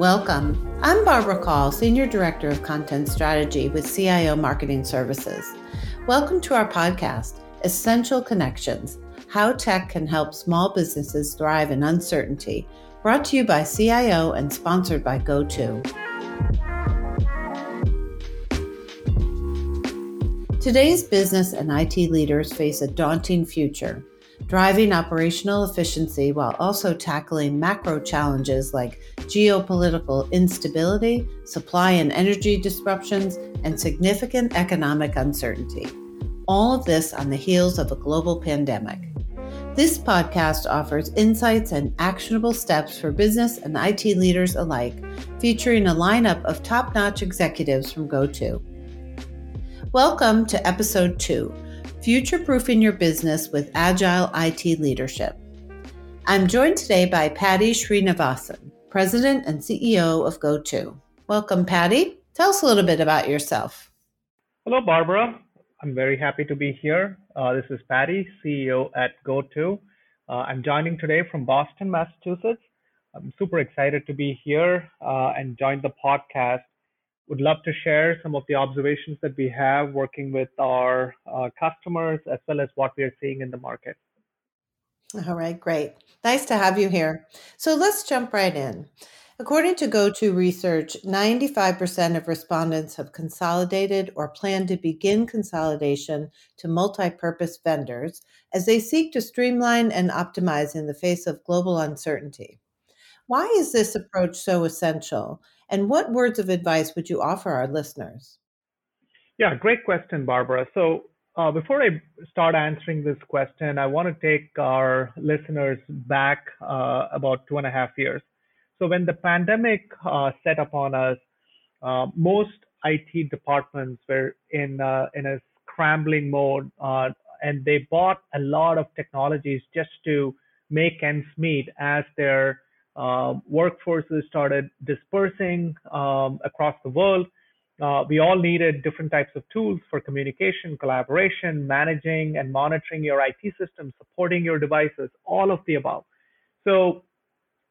Welcome. I'm Barbara Call, Senior Director of Content Strategy with CIO Marketing Services. Welcome to our podcast, Essential Connections How Tech Can Help Small Businesses Thrive in Uncertainty, brought to you by CIO and sponsored by GoTo. Today's business and IT leaders face a daunting future driving operational efficiency while also tackling macro challenges like geopolitical instability, supply and energy disruptions, and significant economic uncertainty. All of this on the heels of a global pandemic. This podcast offers insights and actionable steps for business and IT leaders alike, featuring a lineup of top notch executives from GoTo. Welcome to episode two Future Proofing Your Business with Agile IT Leadership. I'm joined today by Paddy Srinivasan, President and CEO of GoTo. Welcome, Paddy. Tell us a little bit about yourself. Hello, Barbara. I'm very happy to be here. Uh, this is Paddy, CEO at GoTo. Uh, I'm joining today from Boston, Massachusetts. I'm super excited to be here uh, and join the podcast would love to share some of the observations that we have working with our uh, customers as well as what we are seeing in the market. All right, great. Nice to have you here. So let's jump right in. According to GoTo research, 95% of respondents have consolidated or plan to begin consolidation to multi purpose vendors as they seek to streamline and optimize in the face of global uncertainty. Why is this approach so essential? And what words of advice would you offer our listeners? Yeah, great question, Barbara. So, uh, before I start answering this question, I want to take our listeners back uh, about two and a half years. So, when the pandemic uh, set upon us, uh, most IT departments were in uh, in a scrambling mode, uh, and they bought a lot of technologies just to make ends meet as their workforces started dispersing um, across the world. Uh, we all needed different types of tools for communication, collaboration, managing and monitoring your IT systems, supporting your devices, all of the above. So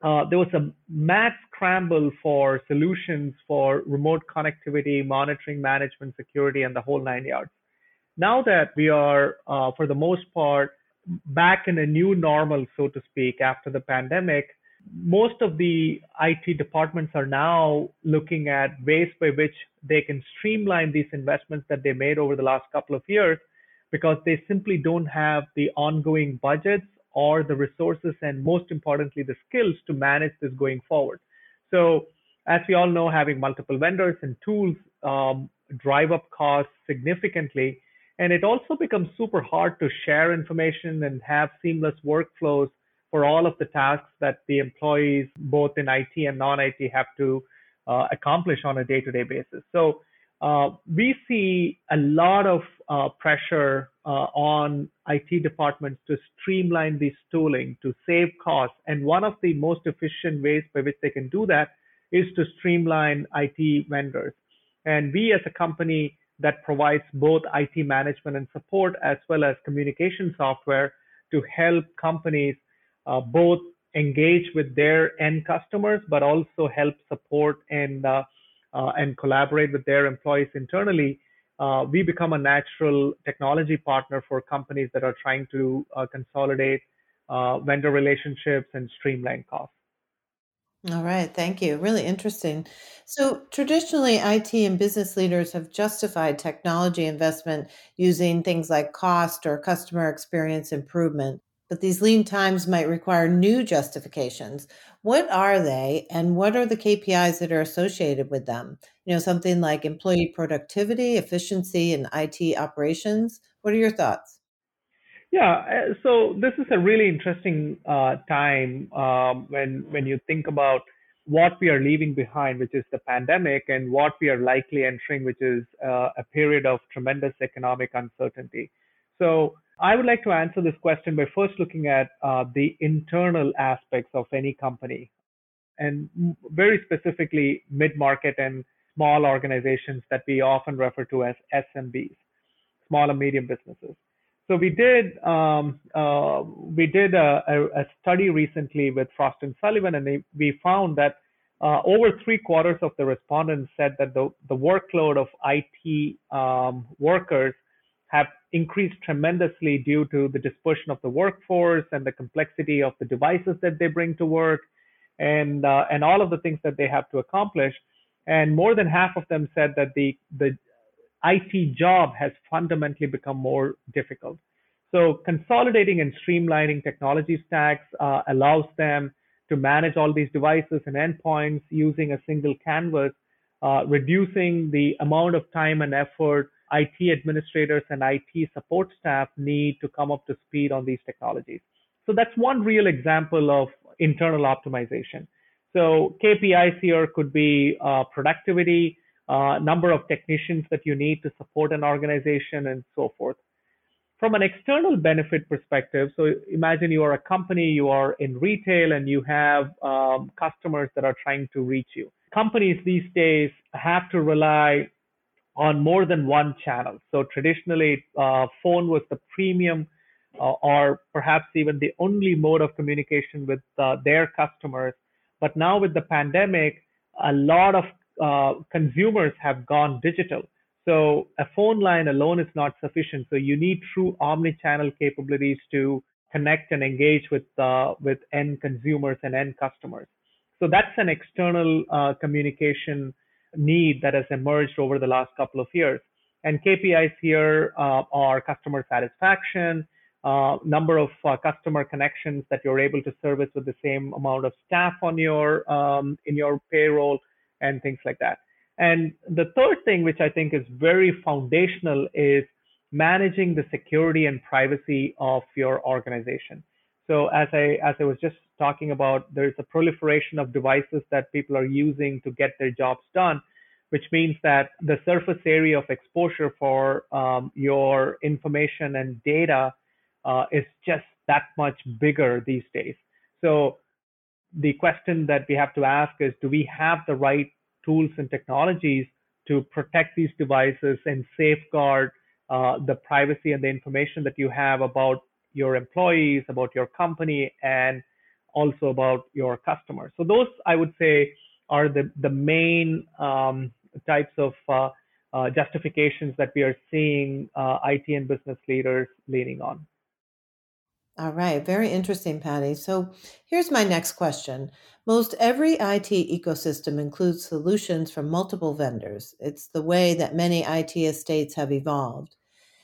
uh, there was a mad scramble for solutions for remote connectivity, monitoring, management, security, and the whole nine yards. Now that we are, uh, for the most part, back in a new normal, so to speak, after the pandemic, most of the IT departments are now looking at ways by which they can streamline these investments that they made over the last couple of years because they simply don't have the ongoing budgets or the resources and most importantly the skills to manage this going forward. So as we all know having multiple vendors and tools um, drive up costs significantly and it also becomes super hard to share information and have seamless workflows for all of the tasks that the employees, both in IT and non-IT, have to uh, accomplish on a day-to-day basis. So uh, we see a lot of uh, pressure uh, on IT departments to streamline this tooling to save costs. And one of the most efficient ways by which they can do that is to streamline IT vendors. And we, as a company that provides both IT management and support as well as communication software to help companies uh, both engage with their end customers, but also help support and uh, uh, and collaborate with their employees internally. Uh, we become a natural technology partner for companies that are trying to uh, consolidate uh, vendor relationships and streamline costs. All right, thank you. Really interesting. So, traditionally, IT and business leaders have justified technology investment using things like cost or customer experience improvement but these lean times might require new justifications. What are they, and what are the KPIs that are associated with them? You know, something like employee productivity, efficiency, and IT operations. What are your thoughts? Yeah, uh, so this is a really interesting uh, time um, when when you think about what we are leaving behind, which is the pandemic, and what we are likely entering, which is uh, a period of tremendous economic uncertainty. So I would like to answer this question by first looking at uh, the internal aspects of any company, and very specifically mid-market and small organizations that we often refer to as SMBs, small and medium businesses. So we did um, uh, we did a, a, a, study recently with Frost and Sullivan, and they, we found that uh, over three quarters of the respondents said that the, the workload of IT um, workers have increased tremendously due to the dispersion of the workforce and the complexity of the devices that they bring to work and uh, and all of the things that they have to accomplish. And more than half of them said that the the IT job has fundamentally become more difficult. So consolidating and streamlining technology stacks uh, allows them to manage all these devices and endpoints using a single canvas, uh, reducing the amount of time and effort IT administrators and IT support staff need to come up to speed on these technologies. So that's one real example of internal optimization. So KPIs here could be uh, productivity, uh, number of technicians that you need to support an organization, and so forth from an external benefit perspective, so imagine you are a company, you are in retail, and you have um, customers that are trying to reach you. Companies these days have to rely on more than one channel. So traditionally, uh, phone was the premium uh, or perhaps even the only mode of communication with uh, their customers. But now with the pandemic, a lot of uh, consumers have gone digital. So a phone line alone is not sufficient. So you need true omni-channel capabilities to connect and engage with uh, with end consumers and end customers. So that's an external uh, communication need that has emerged over the last couple of years. And KPIs here uh, are customer satisfaction, uh, number of uh, customer connections that you're able to service with the same amount of staff on your um, in your payroll, and things like that. And the third thing, which I think is very foundational, is managing the security and privacy of your organization. So as I as I was just talking about, there's a proliferation of devices that people are using to get their jobs done, which means that the surface area of exposure for um, your information and data uh, is just that much bigger these days. So the question that we have to ask is, do we have the right tools and technologies to protect these devices and safeguard uh, the privacy and the information that you have about your employees, about your company, and also about your customers. So those, I would say, are the the main um, types of uh, uh, justifications that we are seeing uh, IT and business leaders leaning on. All right, very interesting, Paddy. So here's my next question. Most every IT ecosystem includes solutions from multiple vendors. It's the way that many IT estates have evolved.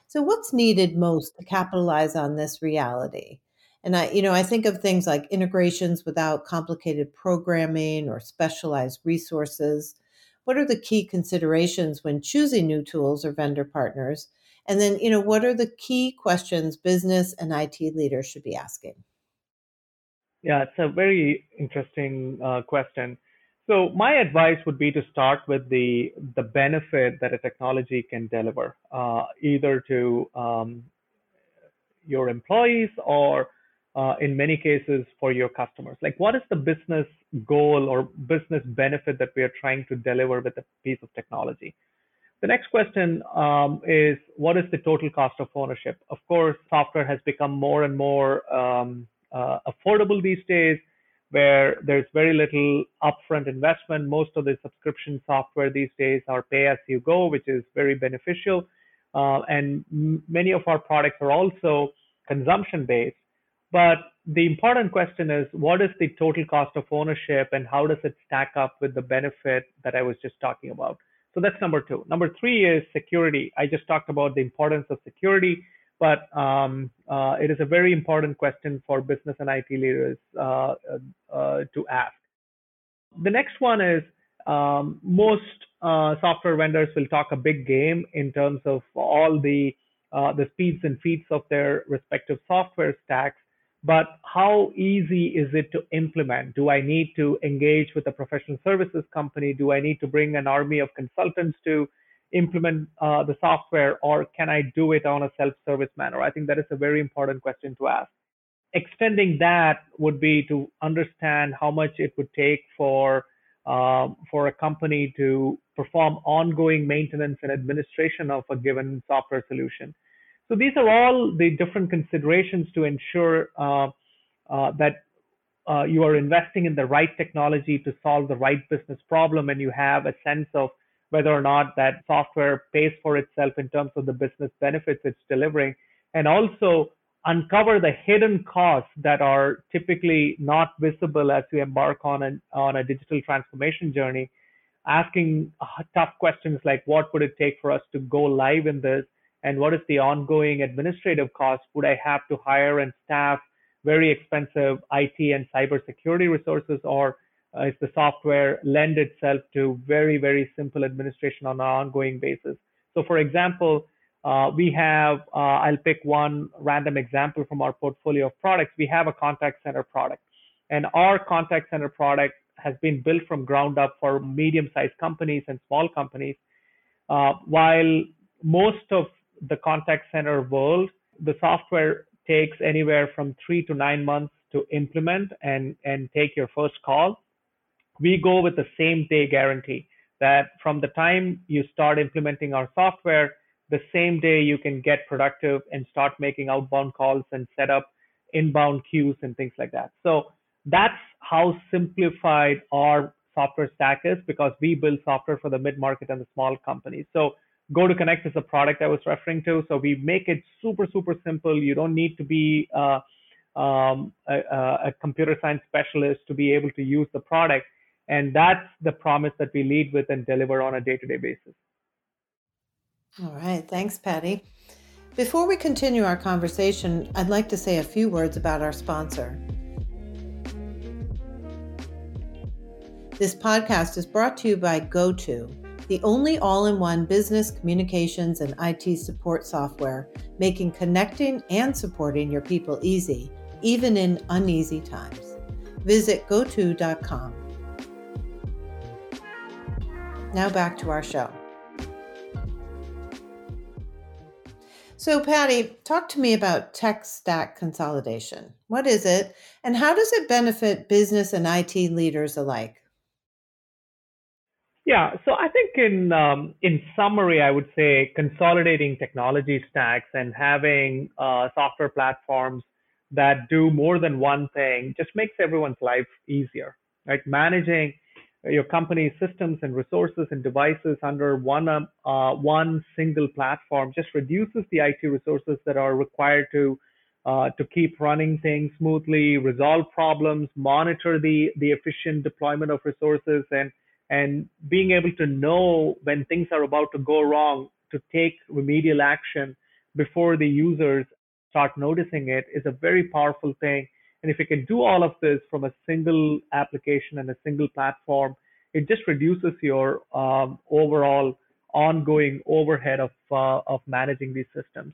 So what's needed most to capitalize on this reality? And I, you know, I think of things like integrations without complicated programming or specialized resources. What are the key considerations when choosing new tools or vendor partners? And then, you know, what are the key questions business and IT leaders should be asking? Yeah, it's a very interesting uh, question. So my advice would be to start with the the benefit that a technology can deliver, uh, either to um, your employees or uh, in many cases for your customers. Like, what is the business goal or business benefit that we are trying to deliver with a piece of technology? The next question um, is what is the total cost of ownership? Of course, software has become more and more um, uh, affordable these days, where there's very little upfront investment. Most of the subscription software these days are pay as you go, which is very beneficial. Uh, and m- many of our products are also consumption based. But the important question is what is the total cost of ownership and how does it stack up with the benefit that I was just talking about? So that's number two. Number three is security. I just talked about the importance of security, but um, uh, it is a very important question for business and IT leaders uh, uh, to ask. The next one is um, most uh, software vendors will talk a big game in terms of all the uh, the speeds and feeds of their respective software stacks but how easy is it to implement? Do I need to engage with a professional services company? Do I need to bring an army of consultants to implement uh, the software, or can I do it on a self-service manner? I think that is a very important question to ask. Extending that would be to understand how much it would take for um, for a company to perform ongoing maintenance and administration of a given software solution. So these are all the different considerations to ensure uh, uh, that uh, you are investing in the right technology to solve the right business problem, and you have a sense of whether or not that software pays for itself in terms of the business benefits it's delivering, and also uncover the hidden costs that are typically not visible as you embark on a, on a digital transformation journey, asking tough questions like what would it take for us to go live in this, and what is the ongoing administrative cost? Would I have to hire and staff very expensive IT and cybersecurity resources, or uh, is the software lend itself to very, very simple administration on an ongoing basis? So, for example, uh, we have, uh, I'll pick one random example from our portfolio of products. We have a contact center product, and our contact center product has been built from ground up for medium-sized companies and small companies. Uh, while most of the contact center world, the software takes anywhere from three to nine months to implement and, and take your first call. We go with the same day guarantee that from the time you start implementing our software, the same day you can get productive and start making outbound calls and set up inbound queues and things like that. So that's how simplified our software stack is because we build software for the mid market and the small companies. So GoToConnect is a product I was referring to. So we make it super, super simple. You don't need to be uh, um, a, a, computer science specialist to be able to use the product. And that's the promise that we lead with and deliver on a day to day basis. All right. Thanks, Paddy. Before we continue our conversation, I'd like to say a few words about our sponsor. This podcast is brought to you by GoTo the only all in one business communications and IT support software, making connecting and supporting your people easy, even in uneasy times. Visit goto.com. Now back to our show. So, Paddy, talk to me about tech stack consolidation. What is it, and how does it benefit business and IT leaders alike? Yeah, so I think in um, in summary, I would say consolidating technology stacks and having uh, software platforms that do more than one thing just makes everyone's life easier. Right, managing your company's systems and resources and devices under one uh, one single platform just reduces the IT resources that are required to uh, to keep running things smoothly, resolve problems, monitor the the efficient deployment of resources, and and being able to know when things are about to go wrong to take remedial action before the users start noticing it is a very powerful thing. And if you can do all of this from a single application and a single platform, it just reduces your um, overall ongoing overhead of uh, of managing these systems.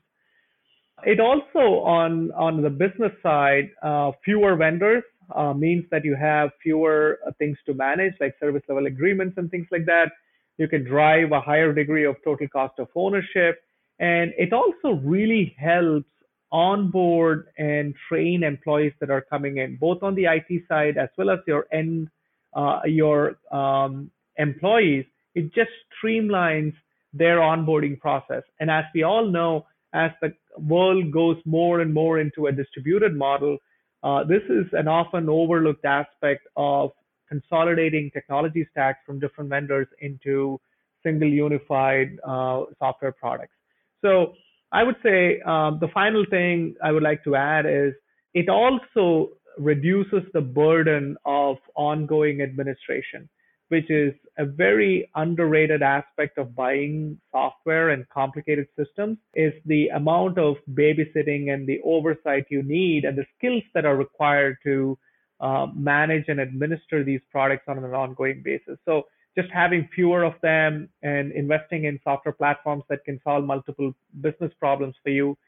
It also on on the business side, uh, fewer vendors uh, means that you have fewer uh, things to manage, like service level agreements and things like that. You can drive a higher degree of total cost of ownership. And it also really helps onboard and train employees that are coming in, both on the IT side as well as your end, uh, your um, employees. It just streamlines their onboarding process. And as we all know, as the world goes more and more into a distributed model, uh, this is an often overlooked aspect of consolidating technology stacks from different vendors into single unified uh, software products. So I would say um, the final thing I would like to add is it also reduces the burden of ongoing administration which is a very underrated aspect of buying software and complicated systems, is the amount of babysitting and the oversight you need and the skills that are required to uh, manage and administer these products on an ongoing basis. So just having fewer of them and investing in software platforms that can solve multiple business problems for you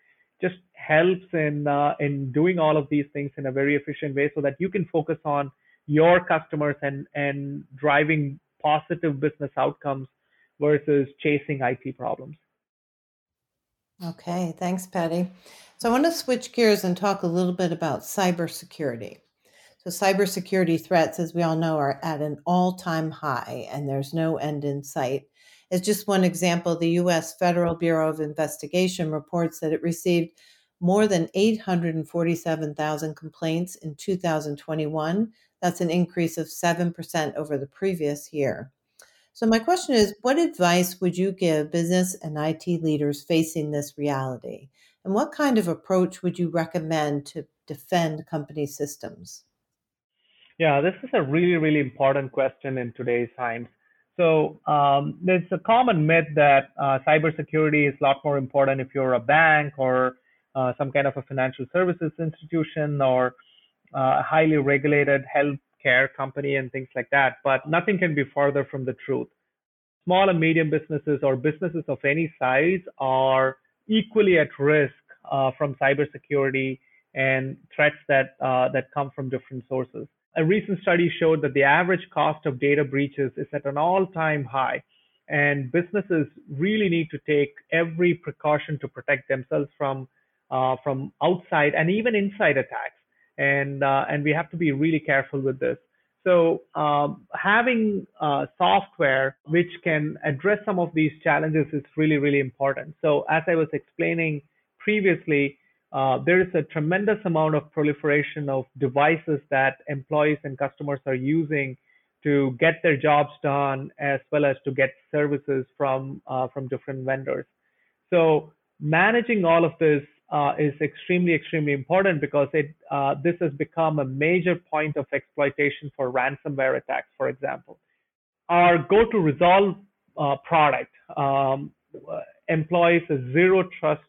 just helps in uh, in doing all of these things in a very efficient way so that you can focus on your customers and and driving positive business outcomes versus chasing IT problems. Okay, thanks, Paddy. So I want to switch gears and talk a little bit about cybersecurity. So cybersecurity threats, as we all know, are at an all-time high, and there's no end in sight. As just one example, the U.S. Federal Bureau of Investigation reports that it received more than 847,000 complaints in 2021. That's an increase of 7% over the previous year. So, my question is what advice would you give business and IT leaders facing this reality? And what kind of approach would you recommend to defend company systems? Yeah, this is a really, really important question in today's times. So um, there's a common myth that uh, cybersecurity is a lot more important if you're a bank or uh, some kind of a financial services institution or uh, highly regulated healthcare company and things like that. But nothing can be further from the truth. Small and medium businesses or businesses of any size are equally at risk uh, from cybersecurity and threats that uh, that come from different sources a recent study showed that the average cost of data breaches is at an all-time high and businesses really need to take every precaution to protect themselves from uh, from outside and even inside attacks and uh, and we have to be really careful with this so um, having uh, software which can address some of these challenges is really really important so as i was explaining previously uh, there is a tremendous amount of proliferation of devices that employees and customers are using to get their jobs done as well as to get services from uh, from different vendors. So managing all of this uh, is extremely extremely important because it uh, this has become a major point of exploitation for ransomware attacks, for example. Our GoTo Resolve uh, product um, employs a zero trust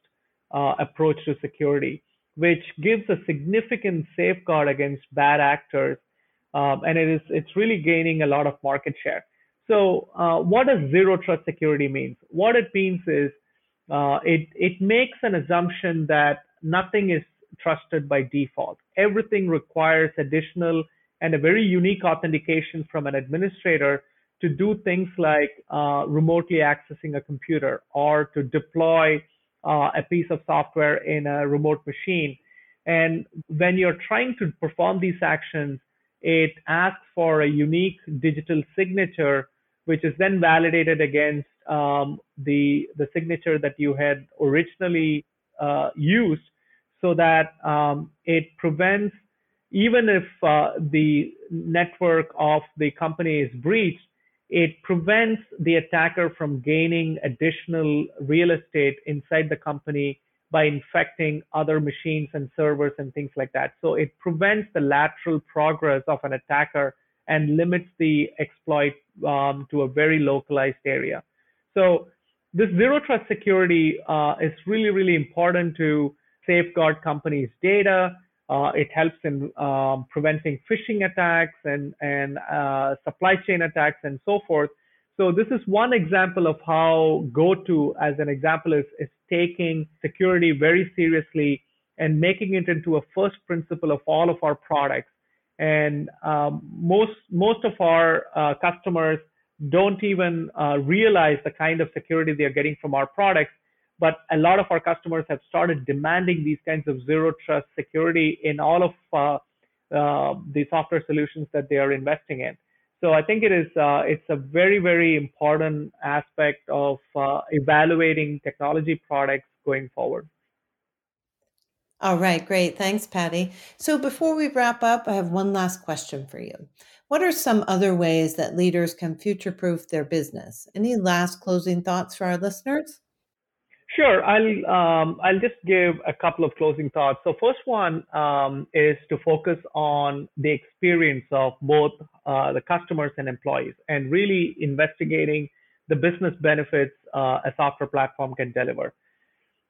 uh, approach to security, which gives a significant safeguard against bad actors, um, and it is it's really gaining a lot of market share. So, uh, what does zero trust security mean? What it means is uh, it it makes an assumption that nothing is trusted by default. Everything requires additional and a very unique authentication from an administrator to do things like uh, remotely accessing a computer or to deploy uh, a piece of software in a remote machine. And when you're trying to perform these actions, it asks for a unique digital signature, which is then validated against um, the the signature that you had originally uh, used, so that um, it prevents even if uh, the network of the company is breached, it prevents the attacker from gaining additional real estate inside the company by infecting other machines and servers and things like that. So it prevents the lateral progress of an attacker and limits the exploit um, to a very localized area. So this zero trust security uh, is really, really important to safeguard companies' data, uh, it helps in um, preventing phishing attacks and, and uh, supply chain attacks and so forth. So this is one example of how GoTo, as an example, is, is taking security very seriously and making it into a first principle of all of our products. And um, most most of our uh, customers don't even uh, realize the kind of security they are getting from our products but a lot of our customers have started demanding these kinds of zero trust security in all of uh, uh, the software solutions that they are investing in. So I think it is uh, it's a very very important aspect of uh, evaluating technology products going forward. All right, great. Thanks, Paddy. So before we wrap up, I have one last question for you. What are some other ways that leaders can future proof their business? Any last closing thoughts for our listeners? Sure. I'll um, I'll just give a couple of closing thoughts. So first one um, is to focus on the experience of both uh, the customers and employees, and really investigating the business benefits uh, a software platform can deliver.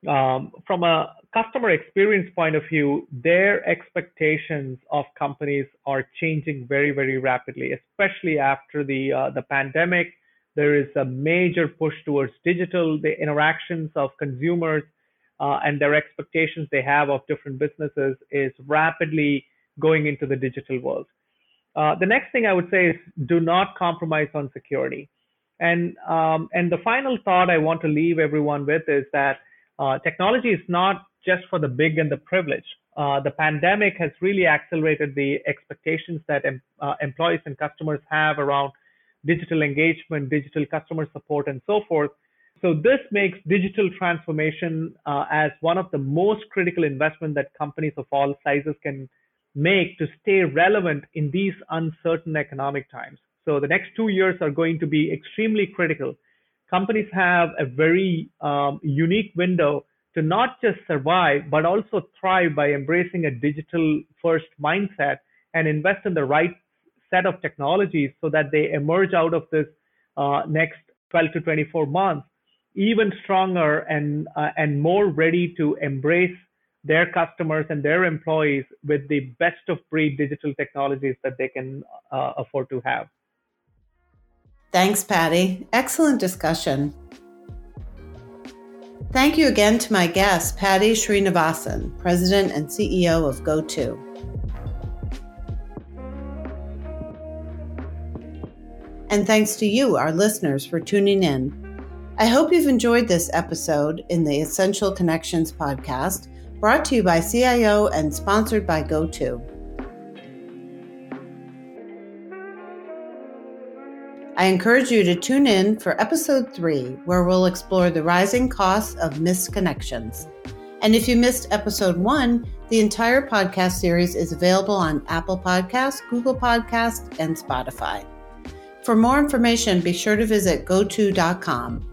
Um, from a customer experience point of view, their expectations of companies are changing very, very rapidly, especially after the uh, the pandemic there is a major push towards digital, the interactions of consumers uh, and their expectations they have of different businesses is rapidly going into the digital world. Uh, the next thing I would say is do not compromise on security. And um, and the final thought I want to leave everyone with is that uh, technology is not just for the big and the privileged. Uh, the pandemic has really accelerated the expectations that em- uh, employees and customers have around digital engagement, digital customer support, and so forth. So this makes digital transformation uh, as one of the most critical investment that companies of all sizes can make to stay relevant in these uncertain economic times. So the next two years are going to be extremely critical. Companies have a very um, unique window to not just survive, but also thrive by embracing a digital first mindset and invest in the right set of technologies so that they emerge out of this uh, next 12 to 24 months even stronger and uh, and more ready to embrace their customers and their employees with the best of breed digital technologies that they can uh, afford to have. Thanks, Paddy. Excellent discussion. Thank you again to my guest, Paddy Srinivasan, President and CEO of GoTo. And thanks to you, our listeners, for tuning in. I hope you've enjoyed this episode in the Essential Connections podcast, brought to you by CIO and sponsored by GoTo. I encourage you to tune in for episode three, where we'll explore the rising costs of missed connections. And if you missed episode one, the entire podcast series is available on Apple Podcasts, Google Podcasts, and Spotify. For more information, be sure to visit goto.com.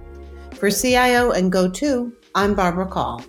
For CIO and GoTo, I'm Barbara Call.